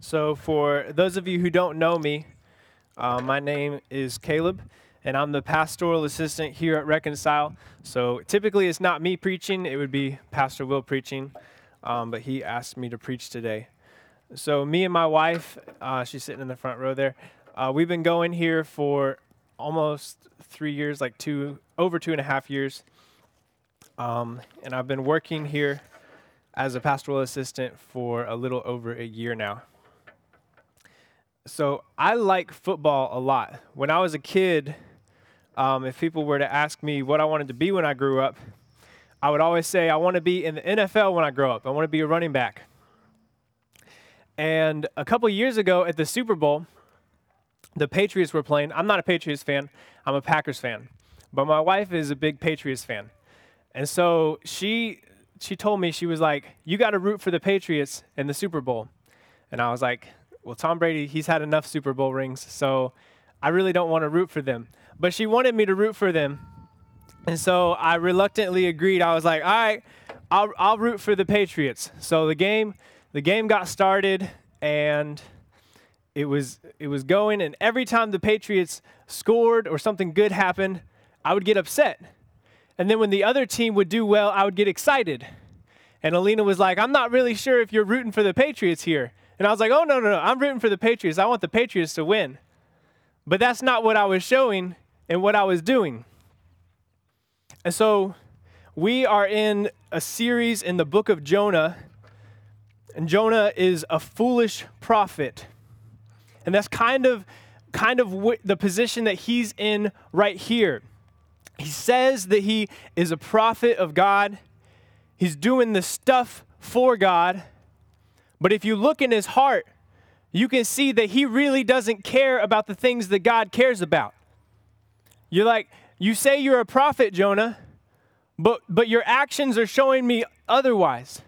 So, for those of you who don't know me, uh, my name is Caleb, and I'm the pastoral assistant here at Reconcile. So, typically it's not me preaching, it would be Pastor Will preaching, um, but he asked me to preach today. So, me and my wife, uh, she's sitting in the front row there, uh, we've been going here for almost three years, like two, over two and a half years. Um, and I've been working here as a pastoral assistant for a little over a year now. So I like football a lot. When I was a kid, um, if people were to ask me what I wanted to be when I grew up, I would always say, I want to be in the NFL when I grow up. I want to be a running back. And a couple years ago at the Super Bowl, the Patriots were playing. I'm not a Patriots fan, I'm a Packers fan. But my wife is a big Patriots fan. And so she she told me she was like, "You got to root for the Patriots in the Super Bowl," and I was like, "Well, Tom Brady, he's had enough Super Bowl rings, so I really don't want to root for them." But she wanted me to root for them, and so I reluctantly agreed. I was like, "All right, I'll I'll root for the Patriots." So the game the game got started, and it was it was going, and every time the Patriots scored or something good happened, I would get upset and then when the other team would do well, I would get excited. And Alina was like, I'm not really sure if you're rooting for the Patriots here. And I was like, oh, no, no, no, I'm rooting for the Patriots. I want the Patriots to win. But that's not what I was showing and what I was doing. And so we are in a series in the book of Jonah. And Jonah is a foolish prophet. And that's kind of kind of the position that he's in right here. He says that he is a prophet of God. He's doing the stuff for God. But if you look in his heart, you can see that he really doesn't care about the things that God cares about. You're like, you say you're a prophet, Jonah, but, but your actions are showing me otherwise.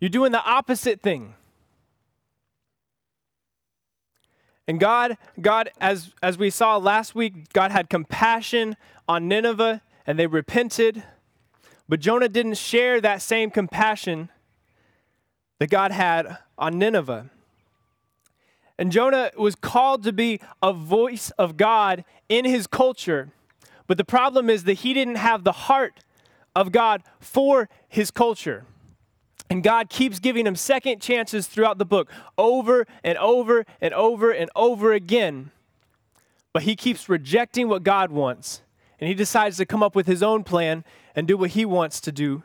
You're doing the opposite thing. And God, God, as, as we saw last week, God had compassion on Nineveh and they repented. But Jonah didn't share that same compassion that God had on Nineveh. And Jonah was called to be a voice of God in his culture. But the problem is that he didn't have the heart of God for his culture. And God keeps giving him second chances throughout the book, over and over and over and over again. But he keeps rejecting what God wants. And he decides to come up with his own plan and do what he wants to do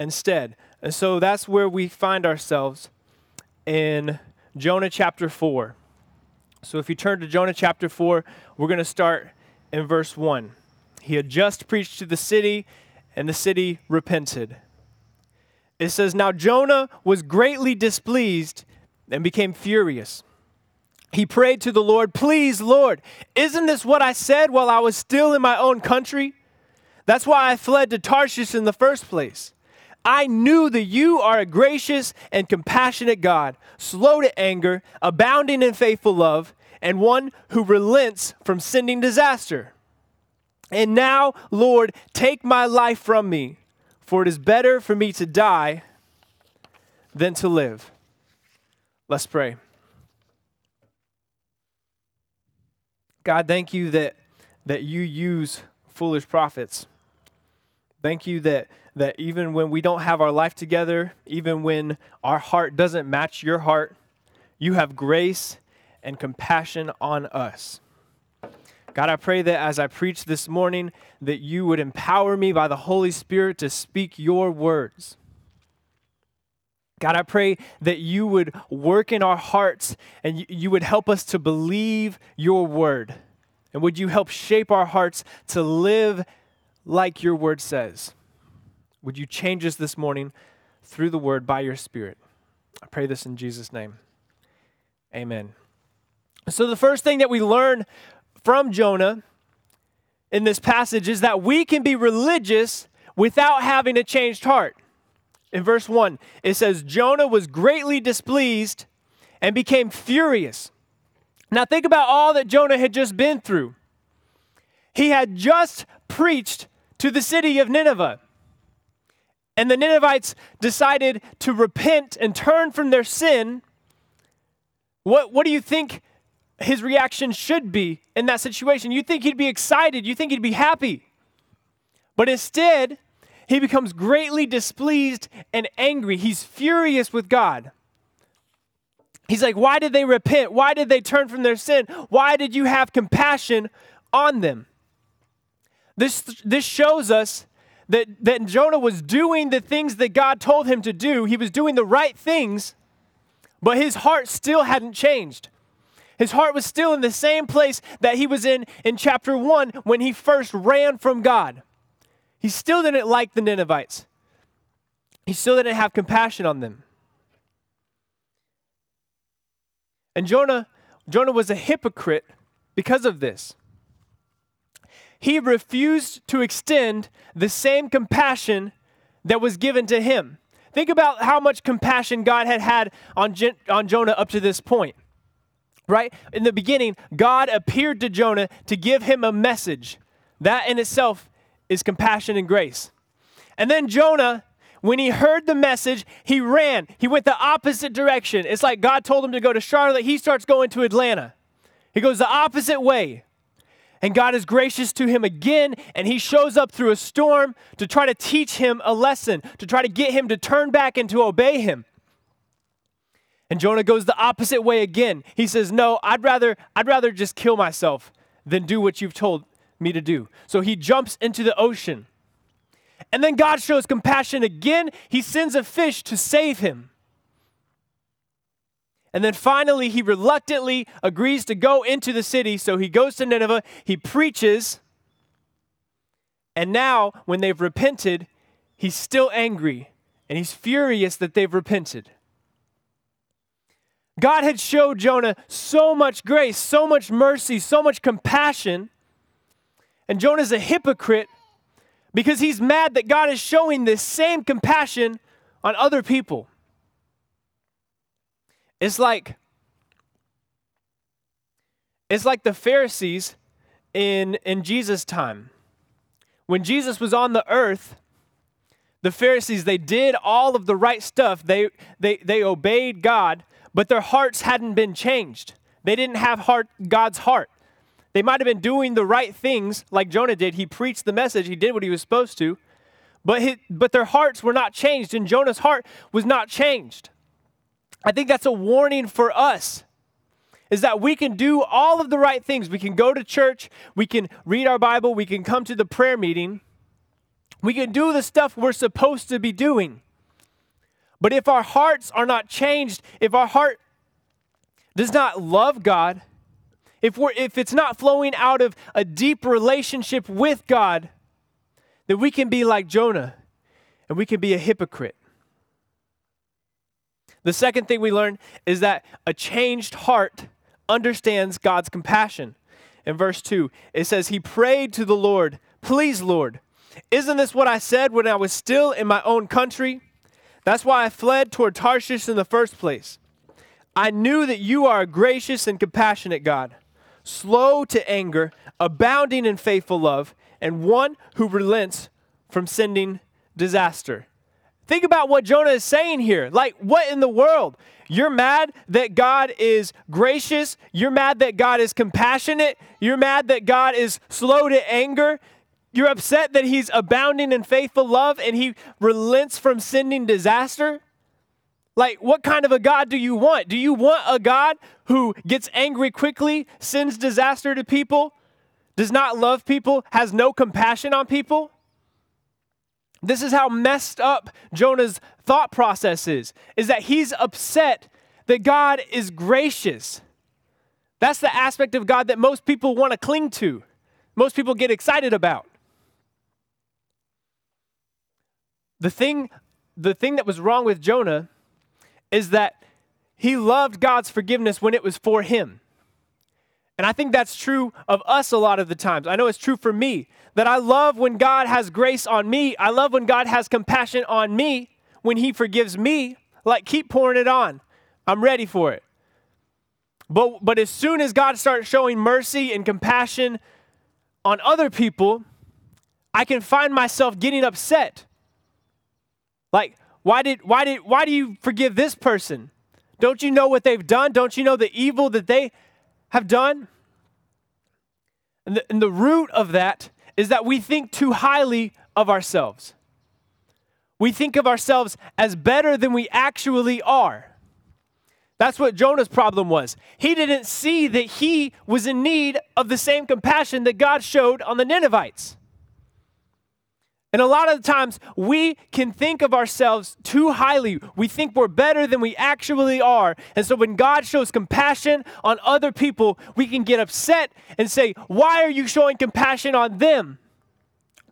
instead. And so that's where we find ourselves in Jonah chapter 4. So if you turn to Jonah chapter 4, we're going to start in verse 1. He had just preached to the city, and the city repented. It says, Now Jonah was greatly displeased and became furious. He prayed to the Lord, Please, Lord, isn't this what I said while I was still in my own country? That's why I fled to Tarshish in the first place. I knew that you are a gracious and compassionate God, slow to anger, abounding in faithful love, and one who relents from sending disaster. And now, Lord, take my life from me for it is better for me to die than to live. Let's pray. God, thank you that, that you use foolish prophets. Thank you that, that even when we don't have our life together, even when our heart doesn't match your heart, you have grace and compassion on us. God, I pray that as I preach this morning, that you would empower me by the Holy Spirit to speak your words. God, I pray that you would work in our hearts and you would help us to believe your word. And would you help shape our hearts to live like your word says? Would you change us this morning through the word by your spirit? I pray this in Jesus' name. Amen. So, the first thing that we learn from Jonah in this passage is that we can be religious without having a changed heart. In verse 1, it says, Jonah was greatly displeased and became furious. Now, think about all that Jonah had just been through. He had just preached to the city of Nineveh. And the Ninevites decided to repent and turn from their sin What, what do you think his reaction should be in that situation? You think he'd be excited, you think he'd be happy. But instead, he becomes greatly displeased and angry. He's furious with God. He's like, Why did they repent? Why did they turn from their sin? Why did you have compassion on them? This, this shows us that, that Jonah was doing the things that God told him to do. He was doing the right things, but his heart still hadn't changed. His heart was still in the same place that he was in in chapter 1 when he first ran from God. He still didn't like the Ninevites. He still didn't have compassion on them. And Jonah Jonah was a hypocrite because of this. He refused to extend the same compassion that was given to him. Think about how much compassion God had had on, on Jonah up to this point. Right? In the beginning, God appeared to Jonah to give him a message. That in itself is compassion and grace. And then Jonah, when he heard the message, he ran. He went the opposite direction. It's like God told him to go to Charlotte, he starts going to Atlanta. He goes the opposite way. And God is gracious to him again, and he shows up through a storm to try to teach him a lesson, to try to get him to turn back and to obey him. And Jonah goes the opposite way again. He says, "No, I'd rather I'd rather just kill myself than do what you've told me to do." So he jumps into the ocean. And then God shows compassion again. He sends a fish to save him. And then finally, he reluctantly agrees to go into the city. So he goes to Nineveh, he preaches. And now, when they've repented, he's still angry and he's furious that they've repented. God had showed Jonah so much grace, so much mercy, so much compassion. And Jonah's a hypocrite because he's mad that God is showing this same compassion on other people. It's like it's like the Pharisees in in Jesus time. When Jesus was on the earth, the Pharisees they did all of the right stuff. They they they obeyed God, but their hearts hadn't been changed. They didn't have heart God's heart. They might have been doing the right things like Jonah did. He preached the message, he did what he was supposed to, but, his, but their hearts were not changed, and Jonah's heart was not changed. I think that's a warning for us is that we can do all of the right things. We can go to church, we can read our Bible, we can come to the prayer meeting, we can do the stuff we're supposed to be doing. But if our hearts are not changed, if our heart does not love God, if, we're, if it's not flowing out of a deep relationship with God, then we can be like Jonah and we can be a hypocrite. The second thing we learn is that a changed heart understands God's compassion. In verse 2, it says, He prayed to the Lord, Please, Lord, isn't this what I said when I was still in my own country? That's why I fled toward Tarshish in the first place. I knew that you are a gracious and compassionate God, slow to anger, abounding in faithful love, and one who relents from sending disaster. Think about what Jonah is saying here. Like, what in the world? You're mad that God is gracious. You're mad that God is compassionate. You're mad that God is slow to anger. You're upset that He's abounding in faithful love and He relents from sending disaster. Like, what kind of a God do you want? Do you want a God who gets angry quickly, sends disaster to people, does not love people, has no compassion on people? This is how messed up Jonah's thought process is, is that he's upset that God is gracious. That's the aspect of God that most people want to cling to, most people get excited about. The thing, the thing that was wrong with Jonah is that he loved God's forgiveness when it was for him. And I think that's true of us a lot of the times. I know it's true for me that I love when God has grace on me. I love when God has compassion on me, when He forgives me. Like, keep pouring it on. I'm ready for it. But, but as soon as God starts showing mercy and compassion on other people, I can find myself getting upset. Like, why did why did why do you forgive this person? Don't you know what they've done? Don't you know the evil that they have done? And the, and the root of that is that we think too highly of ourselves. We think of ourselves as better than we actually are. That's what Jonah's problem was. He didn't see that he was in need of the same compassion that God showed on the Ninevites. And a lot of the times we can think of ourselves too highly. We think we're better than we actually are. And so when God shows compassion on other people, we can get upset and say, Why are you showing compassion on them?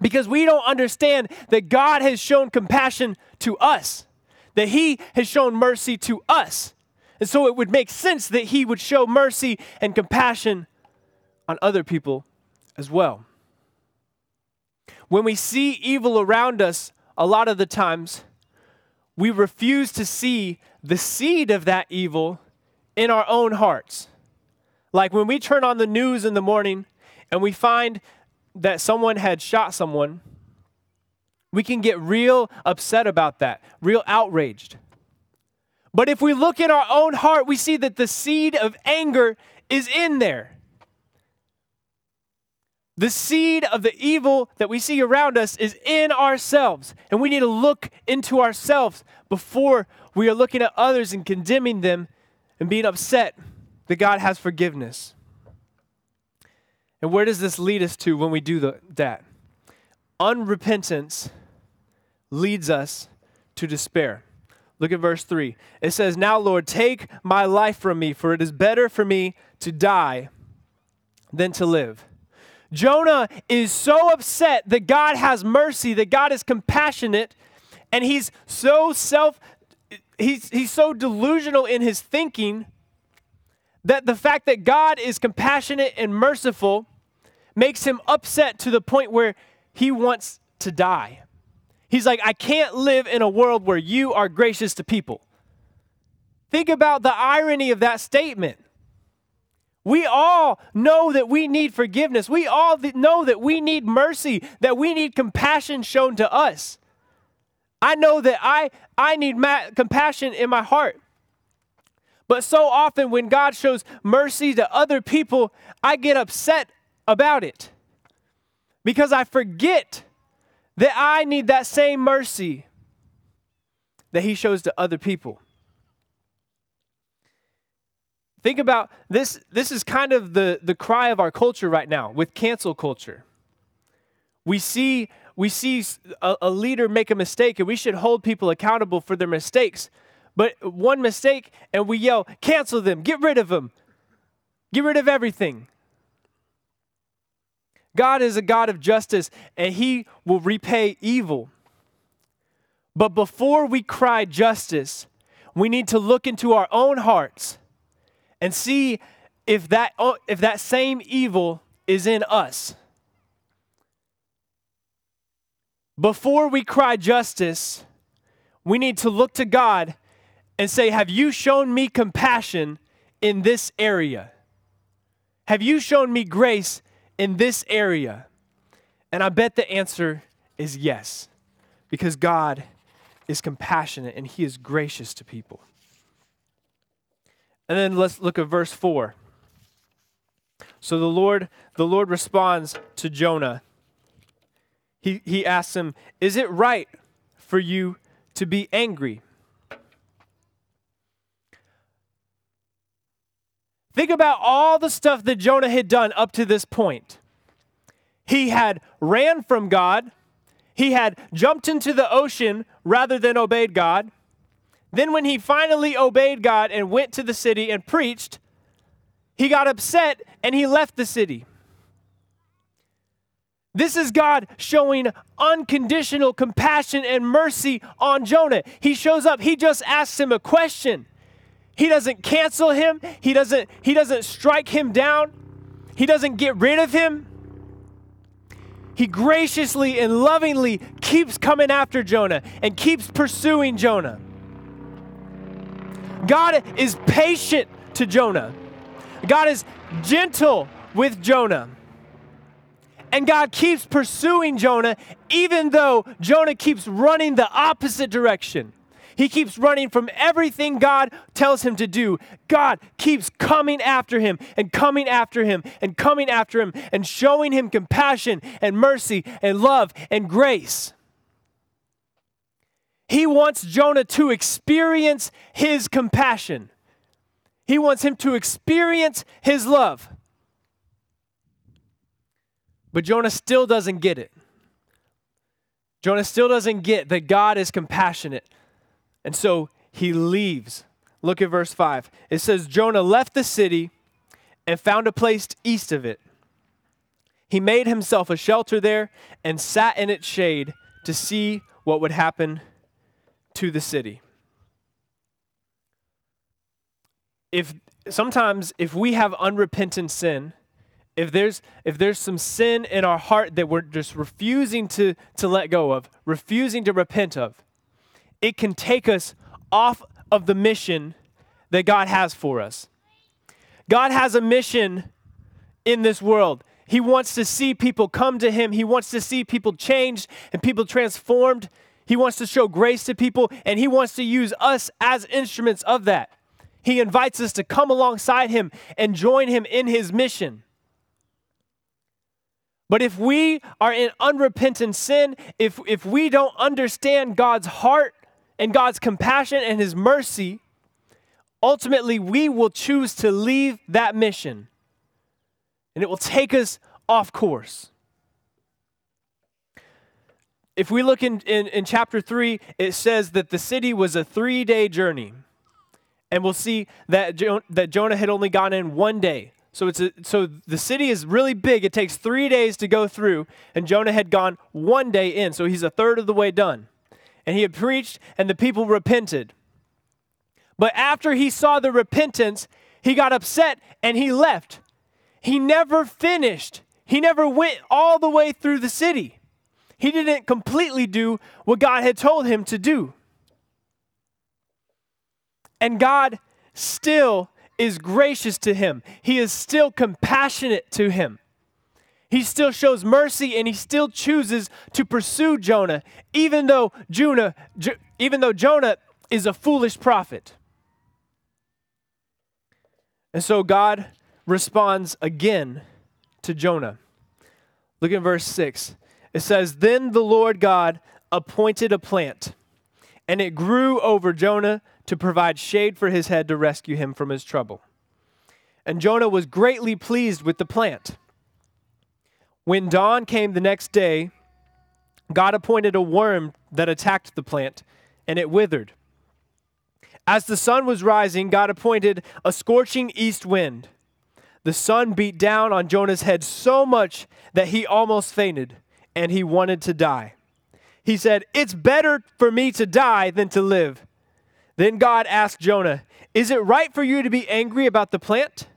Because we don't understand that God has shown compassion to us, that He has shown mercy to us. And so it would make sense that He would show mercy and compassion on other people as well. When we see evil around us, a lot of the times, we refuse to see the seed of that evil in our own hearts. Like when we turn on the news in the morning and we find that someone had shot someone, we can get real upset about that, real outraged. But if we look in our own heart, we see that the seed of anger is in there. The seed of the evil that we see around us is in ourselves. And we need to look into ourselves before we are looking at others and condemning them and being upset that God has forgiveness. And where does this lead us to when we do the, that? Unrepentance leads us to despair. Look at verse 3. It says, Now, Lord, take my life from me, for it is better for me to die than to live. Jonah is so upset that God has mercy, that God is compassionate, and he's so self he's he's so delusional in his thinking that the fact that God is compassionate and merciful makes him upset to the point where he wants to die. He's like, I can't live in a world where you are gracious to people. Think about the irony of that statement. We all know that we need forgiveness. We all know that we need mercy, that we need compassion shown to us. I know that I, I need ma- compassion in my heart. But so often when God shows mercy to other people, I get upset about it because I forget that I need that same mercy that He shows to other people. Think about this. This is kind of the, the cry of our culture right now with cancel culture. We see, we see a, a leader make a mistake and we should hold people accountable for their mistakes. But one mistake and we yell, cancel them, get rid of them, get rid of everything. God is a God of justice and he will repay evil. But before we cry justice, we need to look into our own hearts and see if that, oh, if that same evil is in us. Before we cry justice, we need to look to God and say, Have you shown me compassion in this area? Have you shown me grace in this area? And I bet the answer is yes, because God is compassionate and He is gracious to people. And then let's look at verse 4. So the Lord, the Lord responds to Jonah. He, he asks him, Is it right for you to be angry? Think about all the stuff that Jonah had done up to this point. He had ran from God, he had jumped into the ocean rather than obeyed God. Then, when he finally obeyed God and went to the city and preached, he got upset and he left the city. This is God showing unconditional compassion and mercy on Jonah. He shows up, he just asks him a question. He doesn't cancel him, he doesn't he doesn't strike him down. He doesn't get rid of him. He graciously and lovingly keeps coming after Jonah and keeps pursuing Jonah. God is patient to Jonah. God is gentle with Jonah. And God keeps pursuing Jonah, even though Jonah keeps running the opposite direction. He keeps running from everything God tells him to do. God keeps coming after him and coming after him and coming after him and showing him compassion and mercy and love and grace. He wants Jonah to experience his compassion. He wants him to experience his love. But Jonah still doesn't get it. Jonah still doesn't get that God is compassionate. And so he leaves. Look at verse 5. It says Jonah left the city and found a place east of it. He made himself a shelter there and sat in its shade to see what would happen to the city. If sometimes if we have unrepentant sin, if there's if there's some sin in our heart that we're just refusing to to let go of, refusing to repent of, it can take us off of the mission that God has for us. God has a mission in this world. He wants to see people come to him. He wants to see people changed and people transformed. He wants to show grace to people and he wants to use us as instruments of that. He invites us to come alongside him and join him in his mission. But if we are in unrepentant sin, if, if we don't understand God's heart and God's compassion and His mercy, ultimately we will choose to leave that mission and it will take us off course. If we look in, in, in chapter 3, it says that the city was a three day journey. And we'll see that, jo- that Jonah had only gone in one day. So it's a, so the city is really big. It takes three days to go through, and Jonah had gone one day in, so he's a third of the way done. And he had preached, and the people repented. But after he saw the repentance, he got upset and he left. He never finished. He never went all the way through the city. He didn't completely do what God had told him to do. And God still is gracious to him. He is still compassionate to him. He still shows mercy and he still chooses to pursue Jonah, even though Jonah, jo- even though Jonah is a foolish prophet. And so God responds again to Jonah. Look at verse 6. It says, Then the Lord God appointed a plant, and it grew over Jonah to provide shade for his head to rescue him from his trouble. And Jonah was greatly pleased with the plant. When dawn came the next day, God appointed a worm that attacked the plant, and it withered. As the sun was rising, God appointed a scorching east wind. The sun beat down on Jonah's head so much that he almost fainted, and he wanted to die. He said, It's better for me to die than to live. Then God asked Jonah, Is it right for you to be angry about the plant?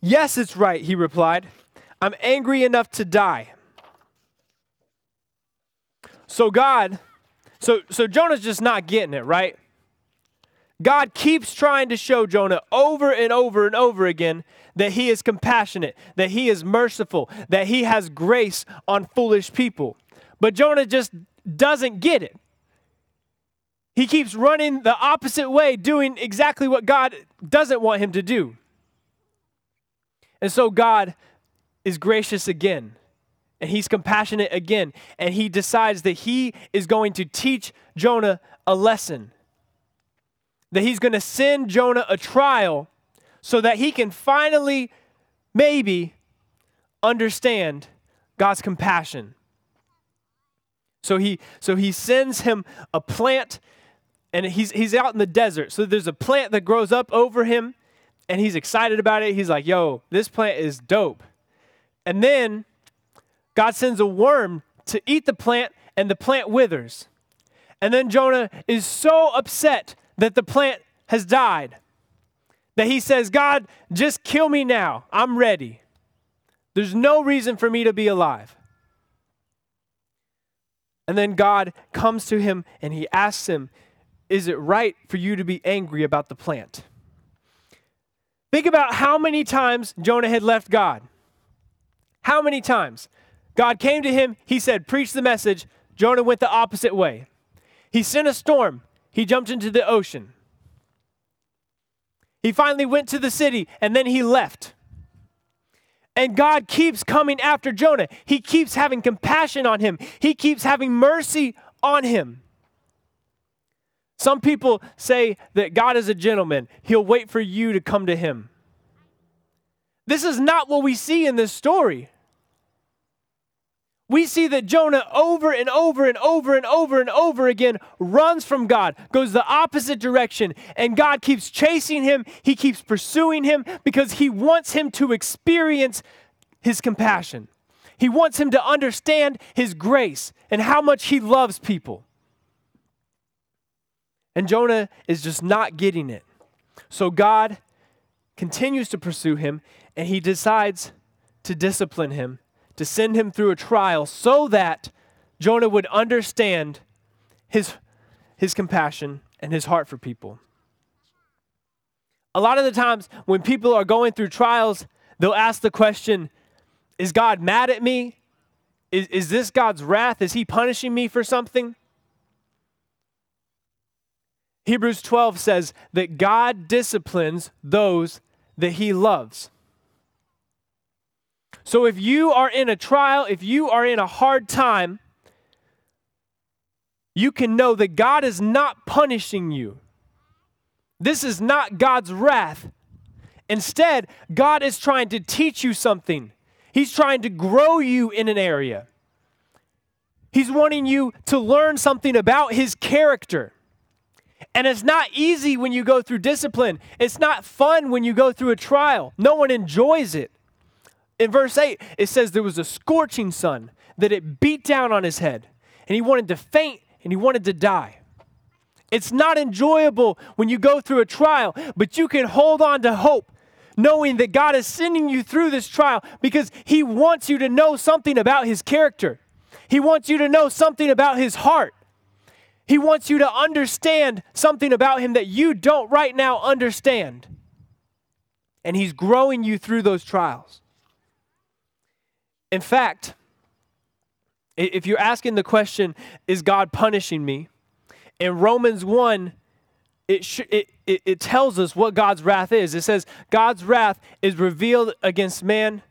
Yes, it's right, he replied. I'm angry enough to die. So God, so so Jonah's just not getting it, right? God keeps trying to show Jonah over and over and over again that he is compassionate, that he is merciful, that he has grace on foolish people. But Jonah just doesn't get it. He keeps running the opposite way, doing exactly what God doesn't want him to do. And so God is gracious again, and he's compassionate again, and he decides that he is going to teach Jonah a lesson. That he's going to send Jonah a trial so that he can finally, maybe, understand God's compassion. So he, so he sends him a plant and he's, he's out in the desert. So there's a plant that grows up over him, and he's excited about it. He's like, yo, this plant is dope. And then God sends a worm to eat the plant, and the plant withers. And then Jonah is so upset that the plant has died that he says, God, just kill me now. I'm ready. There's no reason for me to be alive. And then God comes to him and he asks him, is it right for you to be angry about the plant? Think about how many times Jonah had left God. How many times? God came to him, he said, Preach the message. Jonah went the opposite way. He sent a storm. He jumped into the ocean. He finally went to the city and then he left. And God keeps coming after Jonah. He keeps having compassion on him, He keeps having mercy on him. Some people say that God is a gentleman, He'll wait for you to come to Him. This is not what we see in this story. We see that Jonah over and over and over and over and over again runs from God, goes the opposite direction, and God keeps chasing him. He keeps pursuing him because he wants him to experience his compassion. He wants him to understand his grace and how much he loves people. And Jonah is just not getting it. So God continues to pursue him, and he decides to discipline him, to send him through a trial so that Jonah would understand his, his compassion and his heart for people. A lot of the times when people are going through trials, they'll ask the question Is God mad at me? Is, is this God's wrath? Is he punishing me for something? Hebrews 12 says that God disciplines those that he loves. So if you are in a trial, if you are in a hard time, you can know that God is not punishing you. This is not God's wrath. Instead, God is trying to teach you something. He's trying to grow you in an area. He's wanting you to learn something about His character. And it's not easy when you go through discipline. It's not fun when you go through a trial. No one enjoys it. In verse 8, it says there was a scorching sun that it beat down on his head, and he wanted to faint and he wanted to die. It's not enjoyable when you go through a trial, but you can hold on to hope knowing that God is sending you through this trial because he wants you to know something about his character. He wants you to know something about his heart. He wants you to understand something about Him that you don't right now understand. And He's growing you through those trials. In fact, if you're asking the question, is God punishing me? In Romans 1, it, sh- it, it, it tells us what God's wrath is. It says, God's wrath is revealed against man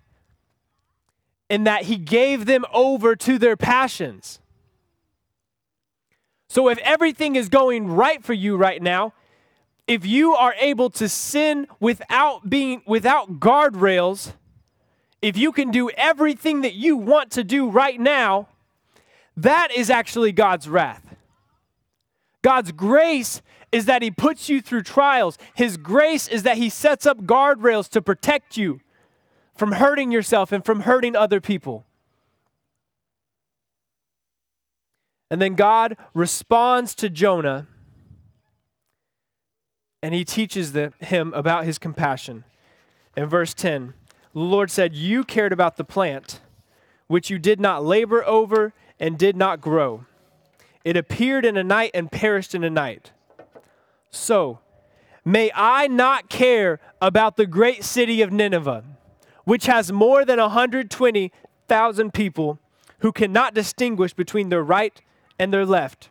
in that he gave them over to their passions. So if everything is going right for you right now, if you are able to sin without being without guardrails, if you can do everything that you want to do right now, that is actually God's wrath. God's grace is that He puts you through trials. His grace is that He sets up guardrails to protect you from hurting yourself and from hurting other people. And then God responds to Jonah and he teaches the, him about his compassion. In verse 10, the Lord said, You cared about the plant, which you did not labor over and did not grow. It appeared in a night and perished in a night. So, may I not care about the great city of Nineveh, which has more than 120,000 people who cannot distinguish between their right and their left,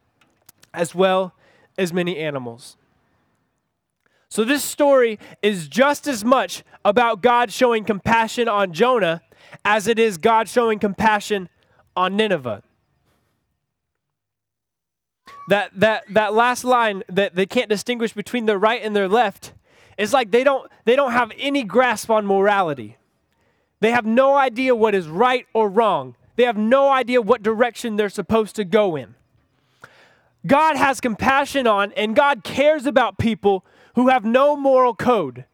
as well as many animals. So, this story is just as much about God showing compassion on Jonah as it is God showing compassion on Nineveh. That, that, that last line that they can't distinguish between their right and their left is like they don't, they don't have any grasp on morality. They have no idea what is right or wrong. They have no idea what direction they're supposed to go in. God has compassion on and God cares about people who have no moral code.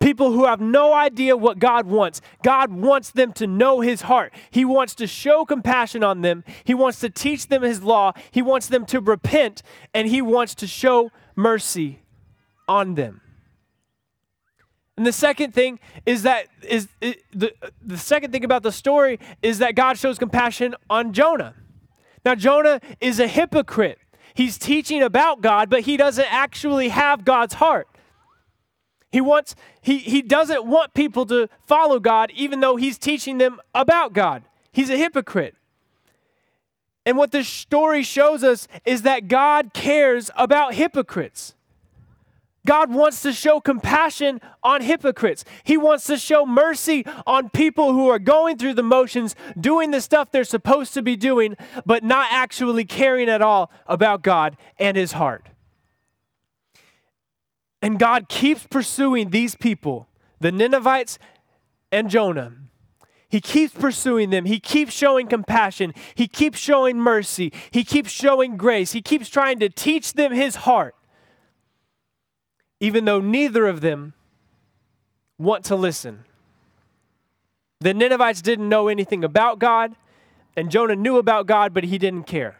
People who have no idea what God wants. God wants them to know His heart. He wants to show compassion on them. He wants to teach them His law. He wants them to repent, and He wants to show mercy on them. And the second thing is that is, is the the second thing about the story is that God shows compassion on Jonah. Now Jonah is a hypocrite. He's teaching about God, but he doesn't actually have God's heart. He wants he he doesn't want people to follow God even though he's teaching them about God. He's a hypocrite. And what this story shows us is that God cares about hypocrites. God wants to show compassion on hypocrites. He wants to show mercy on people who are going through the motions, doing the stuff they're supposed to be doing, but not actually caring at all about God and His heart. And God keeps pursuing these people, the Ninevites and Jonah. He keeps pursuing them. He keeps showing compassion. He keeps showing mercy. He keeps showing grace. He keeps trying to teach them His heart even though neither of them want to listen. The Ninevites didn't know anything about God, and Jonah knew about God, but he didn't care.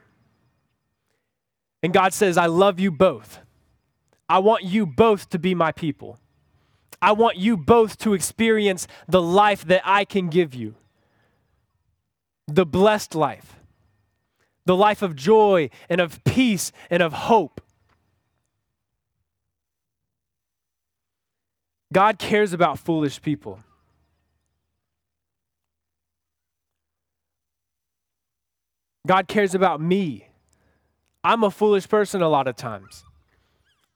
And God says, I love you both. I want you both to be my people. I want you both to experience the life that I can give you the blessed life, the life of joy and of peace and of hope. God cares about foolish people. God cares about me. I'm a foolish person a lot of times.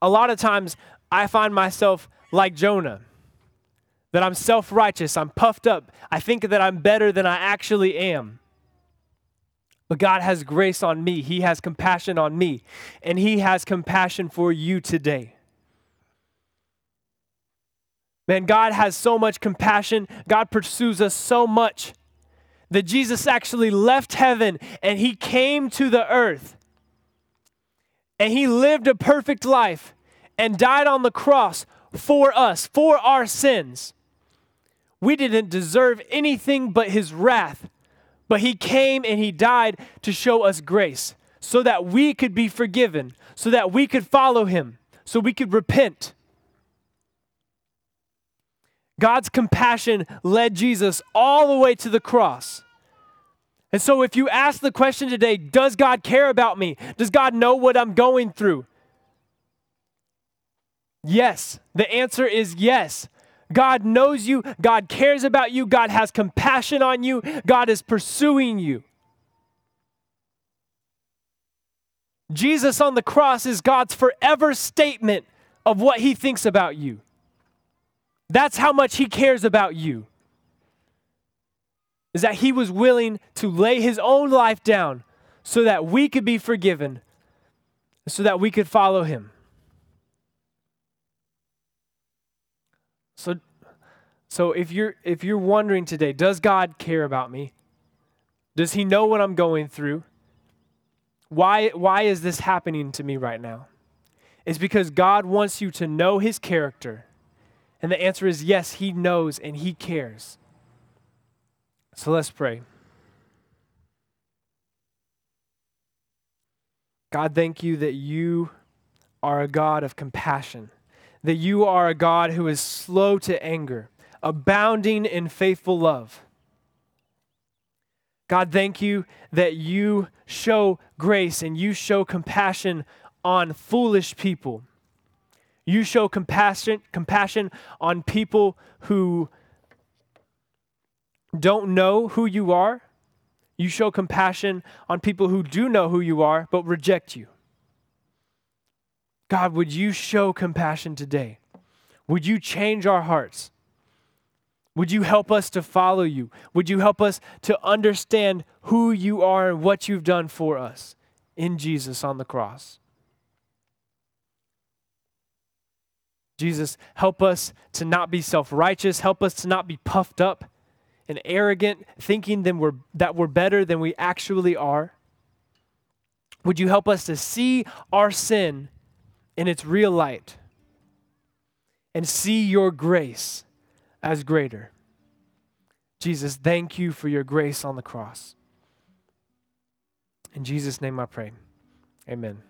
A lot of times I find myself like Jonah, that I'm self righteous, I'm puffed up, I think that I'm better than I actually am. But God has grace on me, He has compassion on me, and He has compassion for you today. Man, God has so much compassion. God pursues us so much that Jesus actually left heaven and he came to the earth. And he lived a perfect life and died on the cross for us, for our sins. We didn't deserve anything but his wrath, but he came and he died to show us grace so that we could be forgiven, so that we could follow him, so we could repent. God's compassion led Jesus all the way to the cross. And so, if you ask the question today, does God care about me? Does God know what I'm going through? Yes. The answer is yes. God knows you. God cares about you. God has compassion on you. God is pursuing you. Jesus on the cross is God's forever statement of what he thinks about you. That's how much he cares about you. Is that he was willing to lay his own life down so that we could be forgiven, so that we could follow him. So, so if you're if you're wondering today, does God care about me? Does he know what I'm going through? Why why is this happening to me right now? It's because God wants you to know his character and the answer is yes, He knows and He cares. So let's pray. God, thank you that you are a God of compassion, that you are a God who is slow to anger, abounding in faithful love. God, thank you that you show grace and you show compassion on foolish people. You show compassion, compassion on people who don't know who you are. You show compassion on people who do know who you are but reject you. God, would you show compassion today? Would you change our hearts? Would you help us to follow you? Would you help us to understand who you are and what you've done for us in Jesus on the cross? Jesus, help us to not be self righteous. Help us to not be puffed up and arrogant, thinking that we're, that we're better than we actually are. Would you help us to see our sin in its real light and see your grace as greater? Jesus, thank you for your grace on the cross. In Jesus' name I pray. Amen.